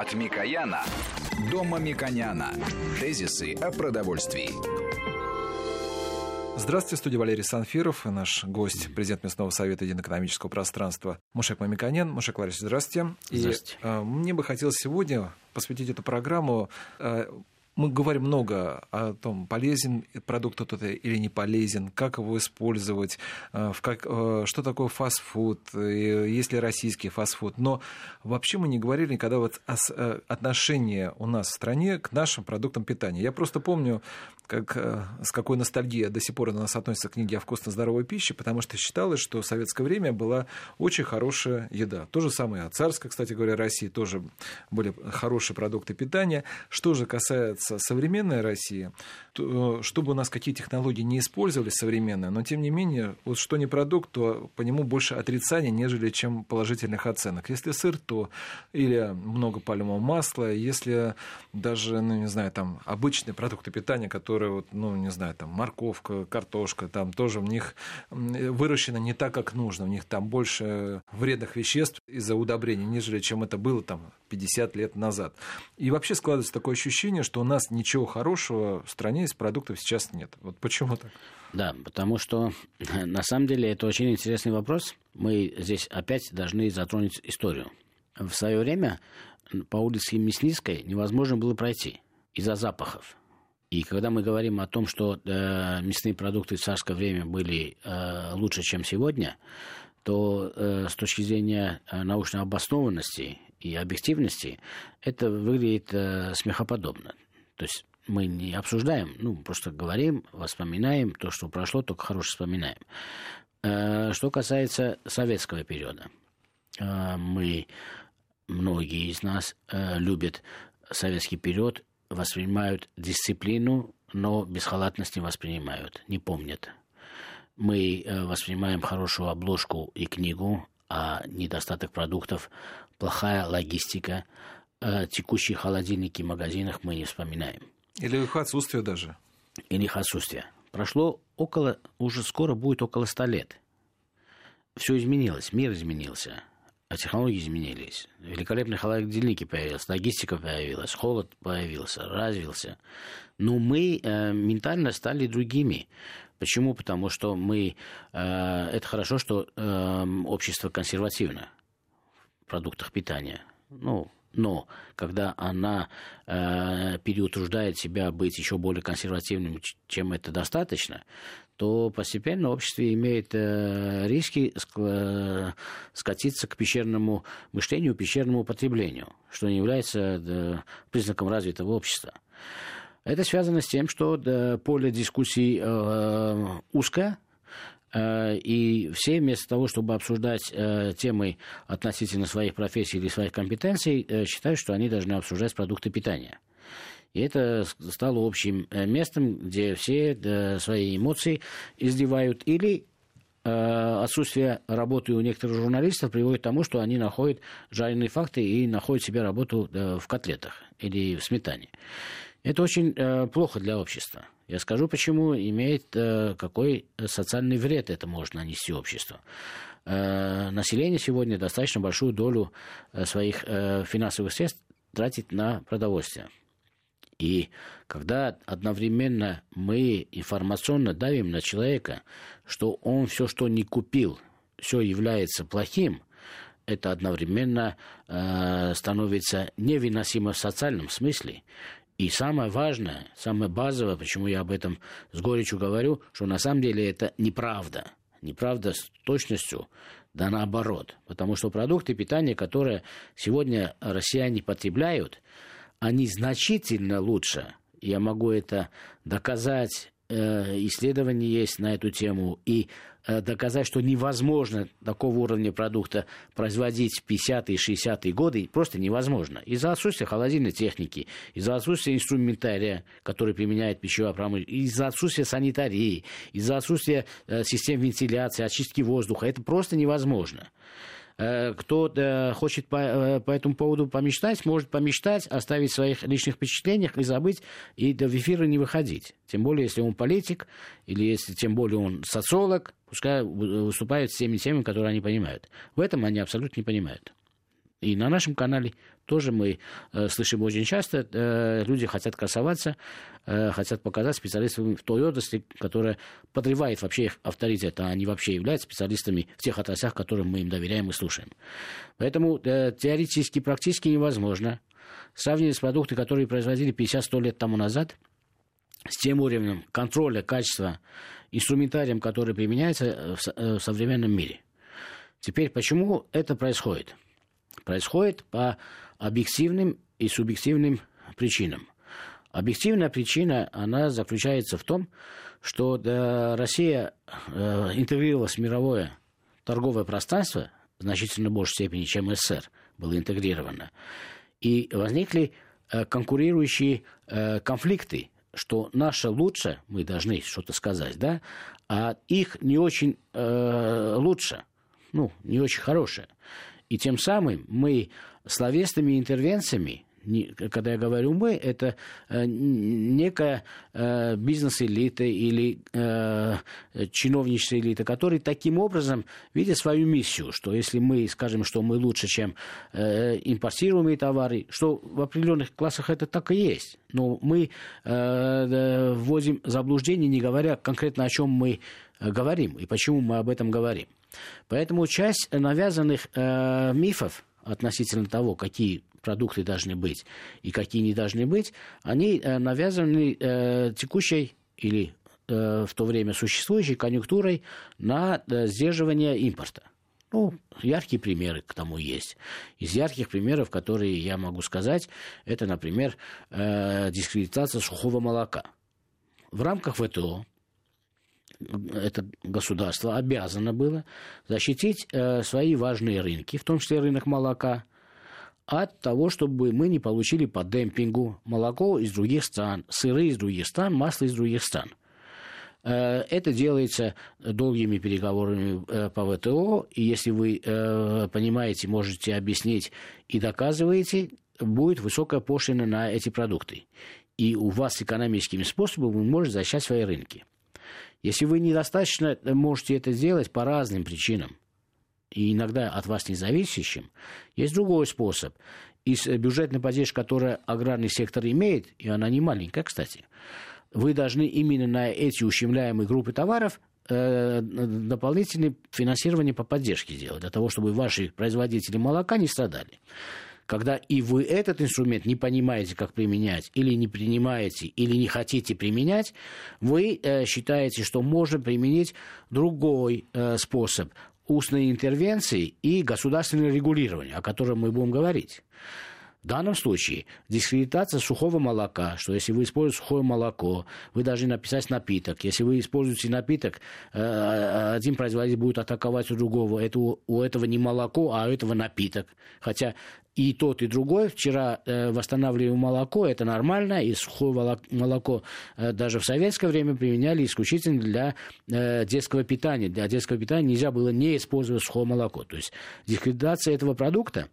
От Микояна до Мамиконяна. Тезисы о продовольствии. Здравствуйте, студия Валерий Санфиров, и наш гость, президент Местного совета единоэкономического пространства Мушек Мамиканян. Мушек Ларисович, здравствуйте. Здравствуйте. И, э, мне бы хотелось сегодня посвятить эту программу э, мы говорим много о том, полезен продукт этот или не полезен, как его использовать, э, в как, э, что такое фастфуд, есть ли российский фастфуд. Но вообще мы не говорили никогда вот о э, отношении у нас в стране к нашим продуктам питания. Я просто помню, как, с какой ностальгией до сих пор у нас относятся книги о вкусно-здоровой пище, потому что считалось, что в советское время была очень хорошая еда. То же самое о царской, кстати говоря, России тоже были хорошие продукты питания. Что же касается современная Россия, то, э, чтобы у нас какие технологии не использовались современные, но тем не менее, вот что не продукт, то по нему больше отрицания, нежели чем положительных оценок. Если сыр, то или много пальмового масла, если даже, ну, не знаю, там обычные продукты питания, которые, вот, ну, не знаю, там морковка, картошка, там тоже в них выращено не так, как нужно, в них там больше вредных веществ из-за удобрений, нежели чем это было там 50 лет назад. И вообще складывается такое ощущение, что у нас ничего хорошего в стране из продуктов сейчас нет. Вот почему так? Да, потому что на самом деле это очень интересный вопрос. Мы здесь опять должны затронуть историю. В свое время по улице Мясницкой невозможно было пройти из-за запахов. И когда мы говорим о том, что э, мясные продукты в царское время были э, лучше, чем сегодня, то э, с точки зрения э, научной обоснованности и объективности это выглядит э, смехоподобно. То есть мы не обсуждаем, ну, просто говорим, воспоминаем то, что прошло, только хорошее вспоминаем. Э, что касается советского периода, э, мы, многие из нас э, любят советский период, воспринимают дисциплину, но без халатности воспринимают, не помнят. Мы воспринимаем хорошую обложку и книгу, а недостаток продуктов, плохая логистика – о текущие холодильники в магазинах мы не вспоминаем. Или их отсутствие даже. Или их отсутствие. Прошло около, уже скоро будет около ста лет. Все изменилось, мир изменился, а технологии изменились. Великолепные холодильники появились, логистика появилась, холод появился, развился. Но мы э, ментально стали другими. Почему? Потому что мы... Э, это хорошо, что э, общество консервативно в продуктах питания. Ну, но когда она э, переутруждает себя быть еще более консервативным, чем это достаточно, то постепенно общество имеет э, риски ск- скатиться к пещерному мышлению, пещерному потреблению, что не является э, признаком развитого общества. Это связано с тем, что э, поле дискуссий э, узкое, Э, и все вместо того, чтобы обсуждать э, темы относительно своих профессий или своих компетенций, э, считают, что они должны обсуждать продукты питания. И это стало общим местом, где все свои эмоции изливают или отсутствие работы у некоторых журналистов приводит к тому, что они находят жареные факты и находят себе работу в котлетах или в сметане. Это очень плохо для общества. Я скажу, почему имеет э, какой социальный вред это может нанести обществу. Э, население сегодня достаточно большую долю э, своих э, финансовых средств тратит на продовольствие. И когда одновременно мы информационно давим на человека, что он все, что не купил, все является плохим, это одновременно э, становится невыносимо в социальном смысле. И самое важное, самое базовое, почему я об этом с горечью говорю, что на самом деле это неправда. Неправда с точностью, да наоборот. Потому что продукты питания, которые сегодня россияне потребляют, они значительно лучше. Я могу это доказать Э, исследований есть на эту тему, и э, доказать, что невозможно такого уровня продукта производить в 50-е, 60-е годы, просто невозможно. Из-за отсутствия холодильной техники, из-за отсутствия инструментария, который применяет пищевая промышленность, из-за отсутствия санитарии, из-за отсутствия э, систем вентиляции, очистки воздуха. Это просто невозможно. Э, кто э, хочет по, э, по этому поводу помечтать, может помечтать, оставить своих личных впечатлениях и забыть, и в эфира не выходить. Тем более, если он политик, или если тем более он социолог, пускай выступает с теми темами, которые они понимают. В этом они абсолютно не понимают. И на нашем канале тоже мы э, слышим очень часто, э, люди хотят красоваться, э, хотят показать специалистами в той отрасли, которая подрывает вообще их авторитет, а они вообще являются специалистами в тех отраслях, которым мы им доверяем и слушаем. Поэтому э, теоретически, практически невозможно сравнивать продуктами, которые производили 50-100 лет тому назад, с тем уровнем контроля качества, инструментарием, который применяется в, э, в современном мире. Теперь, почему это происходит? Происходит по объективным и субъективным причинам. Объективная причина, она заключается в том, что Россия э, интегрировалась в мировое торговое пространство значительно большей степени, чем СССР было интегрировано. И возникли э, конкурирующие э, конфликты, что наше лучше, мы должны что-то сказать, да, а их не очень лучше, ну, не очень хорошее. И тем самым мы словесными интервенциями, когда я говорю мы, это э, некая э, бизнес-элита или э, чиновничья элита, которые таким образом видят свою миссию, что если мы скажем, что мы лучше, чем импортируемые товары, что в определенных классах это так и есть. Но мы вводим заблуждение, не говоря конкретно о чем мы говорим и почему мы об этом говорим. Поэтому часть навязанных э, мифов относительно того, какие продукты должны быть и какие не должны быть, они э, навязаны э, текущей или э, в то время существующей конъюнктурой на э, сдерживание импорта. Ну, яркие примеры к тому есть. Из ярких примеров, которые я могу сказать, это, например, э, дискредитация сухого молока. В рамках ВТО это государство обязано было защитить э, свои важные рынки, в том числе рынок молока, от того, чтобы мы не получили по демпингу молоко из других стран, сыры из других стран, масло из других стран. Э, это делается долгими переговорами э, по ВТО, и если вы понимаете, можете объяснить и доказываете, будет высокая пошлина на эти продукты. И у вас экономическими способами вы можете защищать свои рынки. Если вы недостаточно можете это сделать по разным причинам, и иногда от вас независящим, есть другой способ. Из бюджетной поддержки, которую аграрный сектор имеет, и она не маленькая, кстати, вы должны именно на эти ущемляемые группы товаров э, дополнительное финансирование по поддержке сделать, для того, чтобы ваши производители молока не страдали когда и вы этот инструмент не понимаете, как применять, или не принимаете, или не хотите применять, вы э, считаете, что можно применить другой э, способ устной интервенции и государственного регулирования, о котором мы будем говорить. В данном случае дискредитация сухого молока, что если вы используете сухое молоко, вы должны написать напиток. Если вы используете напиток, э, один производитель будет атаковать у другого. Это у этого не молоко, а у этого напиток. Хотя и тот, и другой. Вчера э, восстанавливаем молоко, это нормально, и сухое молоко э, даже в советское время применяли исключительно для э, детского питания. Для детского питания нельзя было не использовать сухое молоко. То есть дискредитация этого продукта,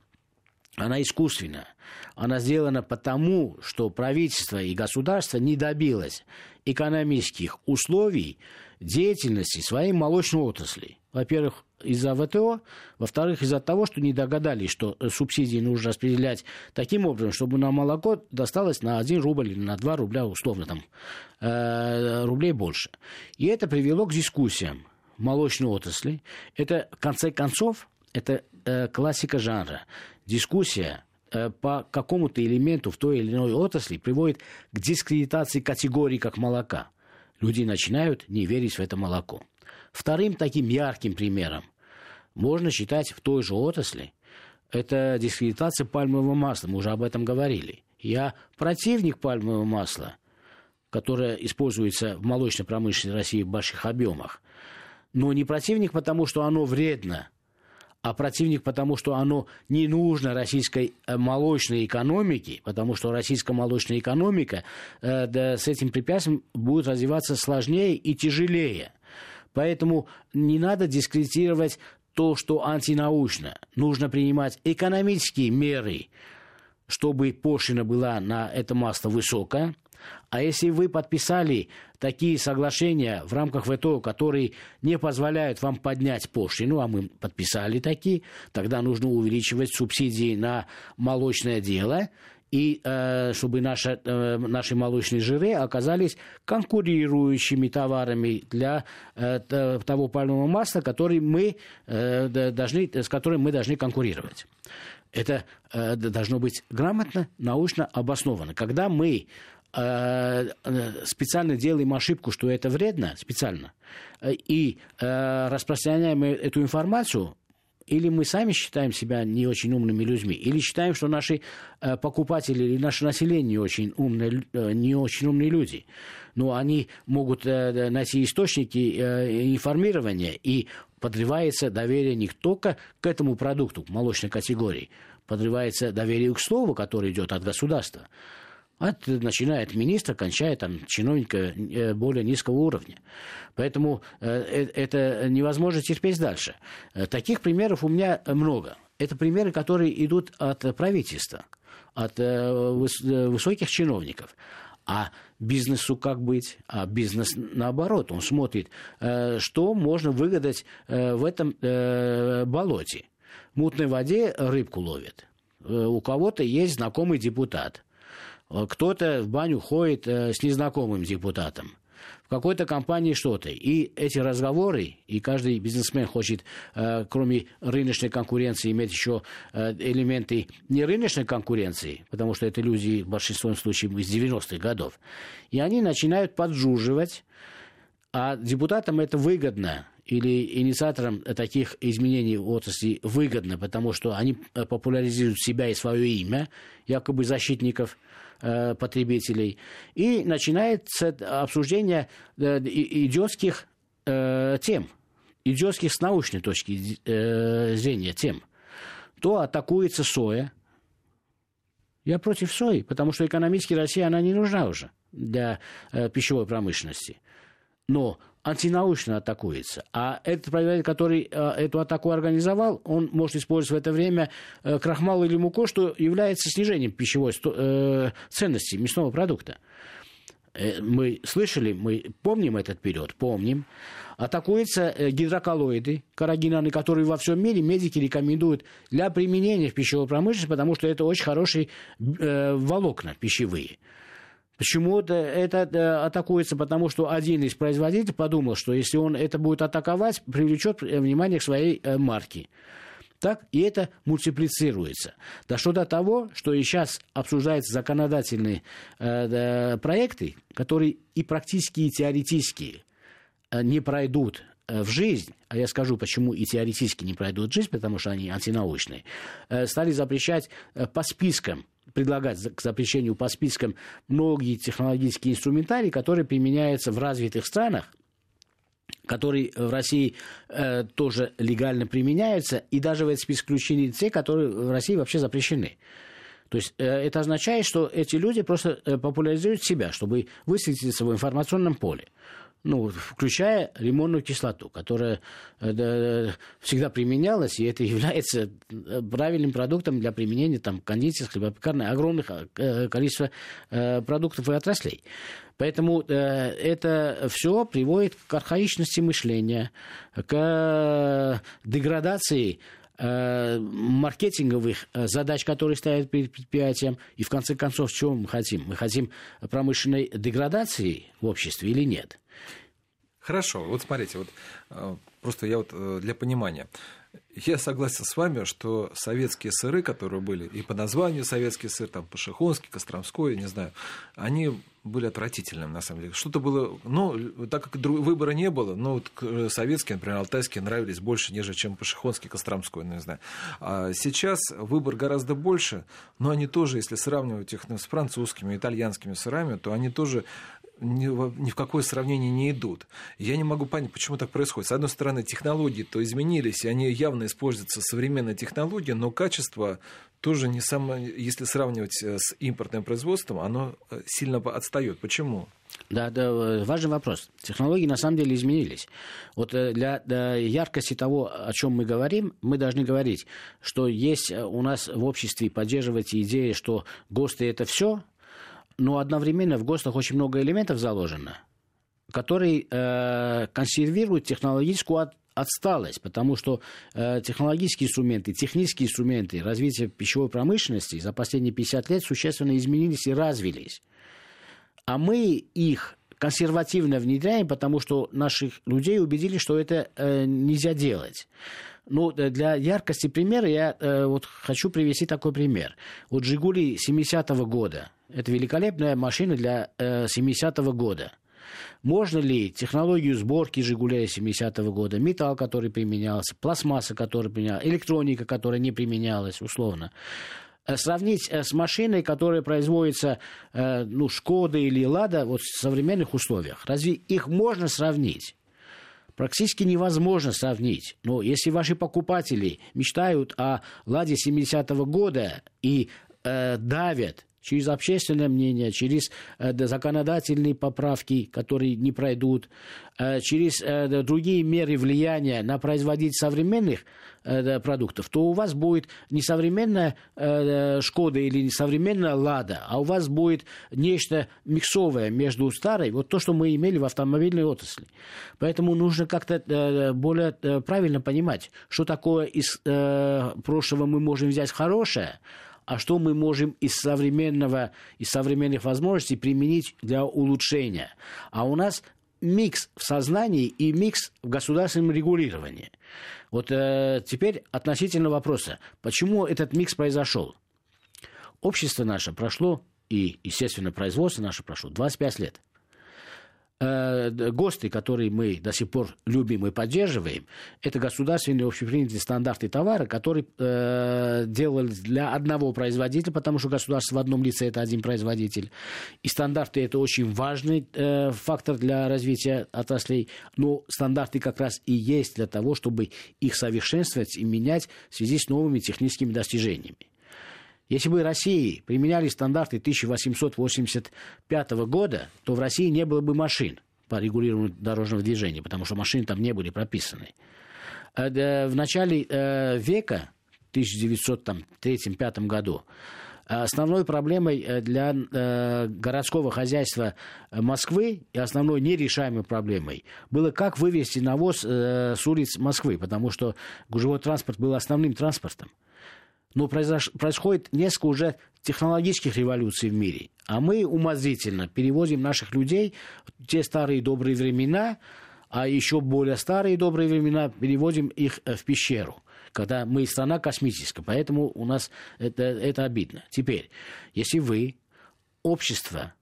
она искусственная. Она сделана потому, что правительство и государство не добилось экономических условий деятельности своей молочной отрасли. Во-первых, из-за ВТО, во-вторых, из-за того, что не догадались, что э, субсидии нужно распределять таким образом, чтобы на молоко досталось на 1 рубль или на 2 рубля, условно, там, э, рублей больше. И это привело к дискуссиям молочной отрасли. Это, в конце концов, это э, классика жанра. Дискуссия э, по какому-то элементу в той или иной отрасли приводит к дискредитации категории как молока. Люди начинают не верить в это молоко. Вторым таким ярким примером можно считать в той же отрасли это дискредитация пальмового масла. Мы уже об этом говорили. Я противник пальмового масла, которое используется в молочной промышленности России в больших объемах. Но не противник, потому что оно вредно, а противник, потому что оно не нужно российской э, молочной экономике, потому что российская молочная экономика э, да, с этим препятствием будет развиваться сложнее и тяжелее. Поэтому не надо дискредитировать то, что антинаучно. Нужно принимать экономические меры, чтобы пошлина была на это масло высокая. А если вы подписали такие соглашения в рамках ВТО, которые не позволяют вам поднять пошлину, а мы подписали такие, тогда нужно увеличивать субсидии на молочное дело, и э, чтобы наши, э, наши молочные жиры оказались конкурирующими товарами для э, того пальмового масла, который мы, э, должны, с которым мы должны конкурировать. Это э, должно быть грамотно, научно обосновано. Когда мы специально делаем ошибку, что это вредно, специально, э, и э, распространяем эту информацию, или мы сами считаем себя не очень умными людьми, или считаем, что наши э, покупатели или наше население очень умные, э, не очень умные люди. Но они могут э, найти источники информирования, и подрывается доверие не только к этому продукту, молочной категории, подрывается доверие к слову, которое идет от государства. От, начиная от министра, кончая там, чиновника более низкого уровня. Поэтому э, э, это невозможно терпеть дальше. Э, таких примеров у меня много. Это примеры, которые идут от правительства, от высоких чиновников. А бизнесу как быть? А бизнес наоборот, он смотрит, что можно выгадать в этом болоте. В мутной воде рыбку ловят. У кого-то есть знакомый депутат. Кто-то в баню ходит с незнакомым депутатом в какой-то компании что-то. И эти разговоры, и каждый бизнесмен хочет, э, кроме рыночной конкуренции, иметь еще э, элементы не рыночной конкуренции, потому что это люди в большинстве случаев из 90-х годов. И они начинают поджуживать, а депутатам это выгодно, или инициаторам таких изменений в отрасли выгодно, потому что они э, популяризируют себя и свое имя, якобы защитников Э, потребителей. И начинается обсуждение э, идиотских э, тем, идиотских с научной точки зрения тем. То атакуется соя. Я против сои, потому что экономически России она не нужна уже для пищевой промышленности. Но антинаучно атакуется. А этот производитель, который э, эту атаку организовал, он может использовать в это время э, крахмал или муку, что является снижением пищевой э, ценности мясного продукта. Мы слышали, мы помним этот период, помним. Атакуются гидроколлоиды, карагинаны, которые во всем мире медики рекомендуют для применения в пищевой промышленности, потому что это очень хорошие э, волокна пищевые. Почему это, это атакуется? Потому что один из производителей подумал, что если он это будет атаковать, привлечет э, внимание к своей э, марке. Так, и это мультиплицируется. Дошло до того, что и сейчас обсуждаются законодательные э, проекты, которые и практически, и теоретически э, не пройдут в жизнь, а я скажу, почему и теоретически не пройдут в жизнь, потому что они антинаучные, э, стали запрещать э, по спискам предлагать к запрещению по спискам многие технологические инструментарии, которые применяются в развитых странах, которые в России э, тоже легально применяются, и даже в этот список включены те, которые в России вообще запрещены. То есть э, это означает, что эти люди просто э, популяризируют себя, чтобы высветиться в информационном поле ну, включая лимонную кислоту, которая э, всегда применялась, и это является э, правильным продуктом для применения там, кондитерских, хлебопекарной, огромных э, количества продуктов и отраслей. Поэтому э, это все приводит к архаичности мышления, к деградации э, маркетинговых задач, которые стоят перед предприятием. И в конце концов, чего мы хотим? Мы хотим промышленной деградации в обществе или нет? Хорошо, вот смотрите, вот э, просто я вот э, для понимания. Я согласен с вами, что советские сыры, которые были, и по названию советский сыр, там, Пашихонский, Костромской, не знаю, они были отвратительным, на самом деле. Что-то было, ну, так как выбора не было, но вот э, советские, например, алтайские нравились больше, нежели чем Пашихонский, Костромской, ну, не знаю. А сейчас выбор гораздо больше, но они тоже, если сравнивать их ну, с французскими, итальянскими сырами, то они тоже ни, ни в какое сравнение не идут. Я не могу понять, почему так происходит. С одной стороны, технологии то изменились, и они явно используются современные технологии, но качество тоже не самое, если сравнивать э, с импортным производством, оно э, сильно отстает. Почему? Да, да, э, важный вопрос. Технологии на самом деле изменились. Вот для, для яркости того, о чем мы говорим, мы должны говорить, что есть у нас в обществе поддерживать идеи, что ГОСТы это все, но одновременно в ГОСТах очень много элементов заложено, которые э, консервируют технологическую от, отсталость, потому что э, технологические инструменты, технические инструменты развития пищевой промышленности за последние 50 лет существенно изменились и развились. А мы их консервативно внедряем, потому что наших людей убедили, что это э, нельзя делать. Ну, для яркости примера я э, вот хочу привести такой пример. Вот «Жигули» 70-го года. Это великолепная машина для э, 70-го года. Можно ли технологию сборки «Жигулей» 70-го года, металл, который применялся, пластмасса, которая применялась, электроника, которая не применялась, условно, э, сравнить э, с машиной, которая производится, э, ну, Шкода или Лада вот в современных условиях? Разве их можно сравнить? Практически невозможно сравнить. Но если ваши покупатели мечтают о «Ладе» 70-го года и э, давят через общественное мнение, через э, законодательные поправки, которые не пройдут, э, через э, другие меры влияния на производителей современных продуктов, то у вас будет не современная Шкода или не современная Лада, а у вас будет нечто миксовое между старой, вот то, что мы имели в автомобильной отрасли. Поэтому нужно как-то более правильно понимать, что такое из прошлого мы можем взять хорошее, а что мы можем из современного, из современных возможностей применить для улучшения. А у нас микс в сознании и микс в государственном регулировании. Вот э, теперь относительно вопроса, почему этот микс произошел. Общество наше прошло, и, естественно, производство наше прошло 25 лет э, ГОСТы, которые мы до сих пор любим и поддерживаем, это государственные общепринятые стандарты товара, которые э, делались для одного производителя, потому что государство в одном лице это один производитель. И стандарты это очень важный э, фактор для развития отраслей, но стандарты как раз и есть для того, чтобы их совершенствовать и менять в связи с новыми техническими достижениями. Если бы России применяли стандарты 1885 года, то в России не было бы машин по регулированию дорожного движения, потому что машины там не были прописаны. Э, в начале э, века, в 1903-1905 году, Основной проблемой э, для городского хозяйства Москвы и основной нерешаемой проблемой было, как вывести навоз с улиц Москвы, потому что гужевой транспорт был основным транспортом. Но произош... происходит несколько уже технологических революций в мире. А мы умозрительно перевозим наших людей в те старые добрые времена, а еще более старые добрые времена переводим их э, в пещеру когда мы страна космическая, поэтому у нас это, это обидно. Теперь, если вы, общество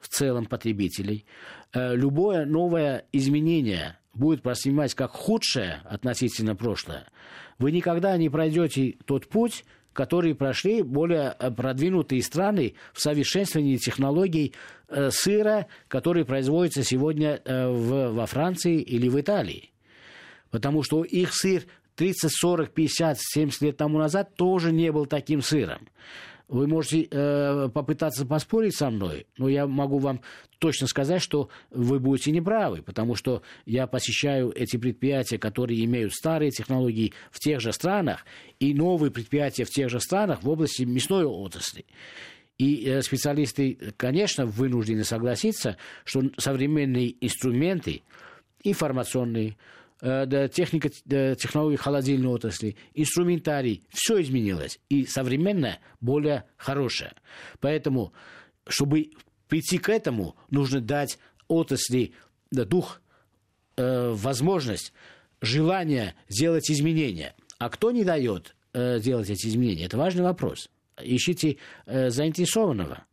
в целом потребителей, э, любое новое изменение будет воспринимать как худшее относительно прошлое, вы никогда не пройдете тот путь, который прошли более э, продвинутые страны в совершенствовании технологий э, сыра, который производится сегодня э, во Франции или в Италии. Потому что их сыр 30, 40, 50, 70 лет тому назад тоже не был таким сыром. Вы можете э, попытаться поспорить со мной, но я могу вам точно сказать, что вы будете неправы, потому что я посещаю эти предприятия, которые имеют старые технологии в тех же странах, и новые предприятия в тех же странах в области мясной отрасли. И э, специалисты, конечно, вынуждены согласиться, что современные инструменты информационные, Э, техника, технологии холодильной отрасли, инструментарий, все изменилось. И современное более хорошее. Поэтому, чтобы прийти к этому, нужно дать отрасли дух, э, возможность, желание сделать изменения. А кто не дает э, делать эти изменения? Это важный вопрос. Ищите э, заинтересованного.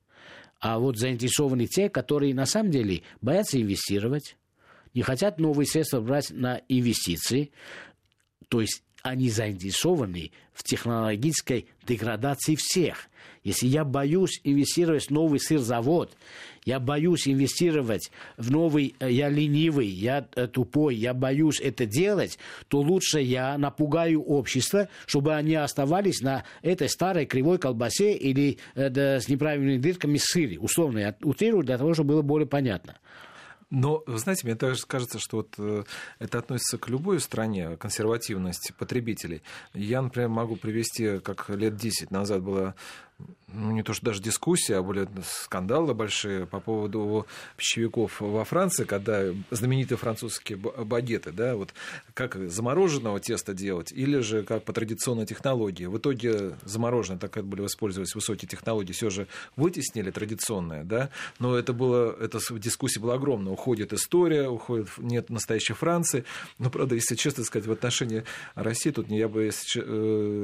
А вот заинтересованы те, которые на самом деле боятся инвестировать, не хотят новые средства брать на инвестиции, то есть они заинтересованы в технологической деградации всех. Если я боюсь инвестировать в новый сырзавод, я боюсь инвестировать в новый, э, я ленивый, я э, тупой, я боюсь это делать, то лучше я напугаю общество, чтобы они оставались на этой старой кривой колбасе или э, да, с неправильными дырками сыре. Условно я утрирую для того, чтобы было более понятно. Но, вы знаете, мне также кажется, что вот э, это относится к любой стране, консервативность потребителей. Я, например, могу привести, как лет 10 назад была ну, не то что даже дискуссия, а более скандалы большие по поводу пищевиков во Франции, когда знаменитые французские багеты, да, вот как замороженного теста делать, или же как по традиционной технологии. В итоге замороженное, так как были использовались высокие технологии, все же вытеснили традиционное, да, но это было, эта дискуссия была огромная. Уходит история, уходит, нет настоящей Франции. Но, правда, если честно сказать, в отношении России, тут я бы, э,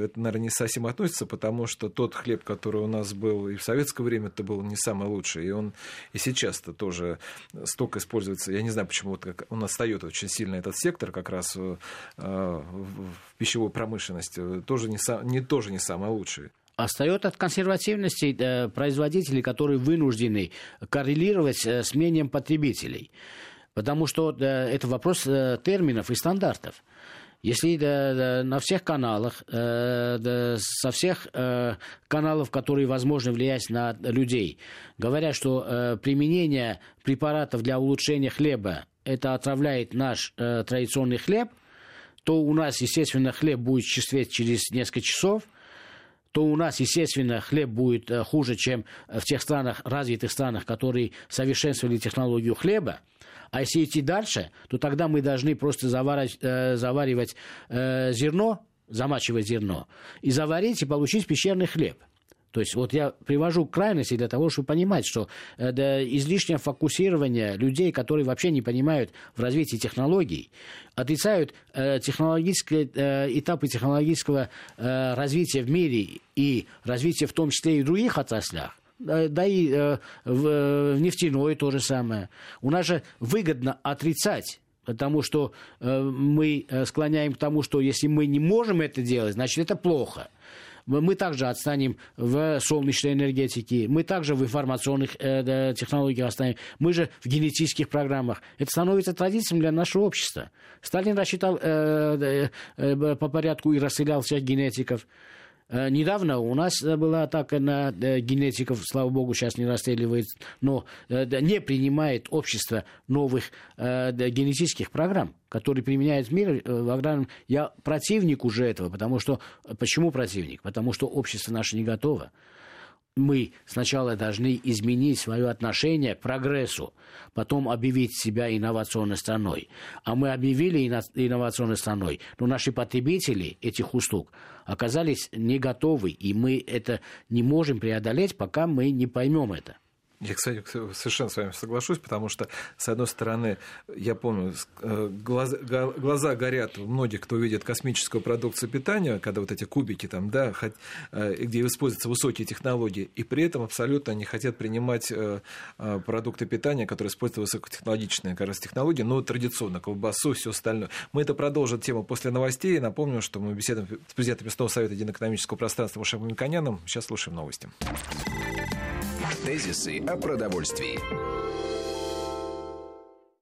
это, наверное, не совсем относится, потому что тот хлеб, который у нас был и в советское время это был не самый лучший, и он и сейчас-то тоже столько используется. Я не знаю, почему вот как он отстает очень сильно этот сектор как раз э, в пищевой промышленности, тоже не, не, тоже не самый лучший остает от консервативности э, производителей, которые вынуждены коррелировать э, с мнением потребителей. Потому что э, это вопрос э, терминов и стандартов. Если да, да, на всех каналах, э, да, со всех э, каналов, которые возможно влиять на людей, говорят, что э, применение препаратов для улучшения хлеба это отравляет наш э, традиционный хлеб, то у нас, естественно, хлеб будет черстветь через несколько часов, то у нас, естественно, хлеб будет э, хуже, чем в тех странах, развитых странах, которые совершенствовали технологию хлеба. А если идти дальше, то тогда мы должны просто заваривать, э, заваривать э, зерно, замачивать зерно, и заварить и получить пещерный хлеб. То есть вот я привожу крайности для того, чтобы понимать, что э, да, излишнее фокусирование людей, которые вообще не понимают в развитии технологий, отрицают э, технологические э, этапы технологического э, развития в мире и развития в том числе и в других отраслях, да и э, в, в нефтяной то же самое. У нас же выгодно отрицать потому что э, мы склоняем к тому, что если мы не можем это делать, значит это плохо. Мы также отстанем в солнечной энергетике, мы также в информационных э, технологиях отстанем, мы же в генетических программах. Это становится традицией для нашего общества. Сталин рассчитал э, э, по порядку и расстрелял всех генетиков. Э, недавно у нас э, была атака на э, генетиков, слава богу, сейчас не расстреливает, но не принимает общество новых генетических программ, которые применяют в мире в аграрном. Я противник уже этого, потому что... Почему противник? Потому что общество наше не готово мы сначала должны изменить свое отношение к прогрессу, потом объявить себя инновационной страной. А мы объявили инновационной страной, но наши потребители этих услуг оказались не готовы, и мы это не можем преодолеть, пока мы не поймем это. Я, кстати, совершенно с вами соглашусь, потому что, с одной стороны, я помню, э, глаза, глаза горят у многих, кто видит космическую продукцию питания, когда вот эти кубики там, да, э, где используются высокие технологии, и при этом абсолютно не хотят принимать э, продукты питания, которые используют высокотехнологичные как раз технологии, но традиционно, колбасу, все остальное. Мы это продолжим тему после новостей. Напомню, что мы беседуем с президентом Местного совета единоэкономического пространства Мушем Миконяном. Сейчас слушаем новости. Тезисы о продовольствии.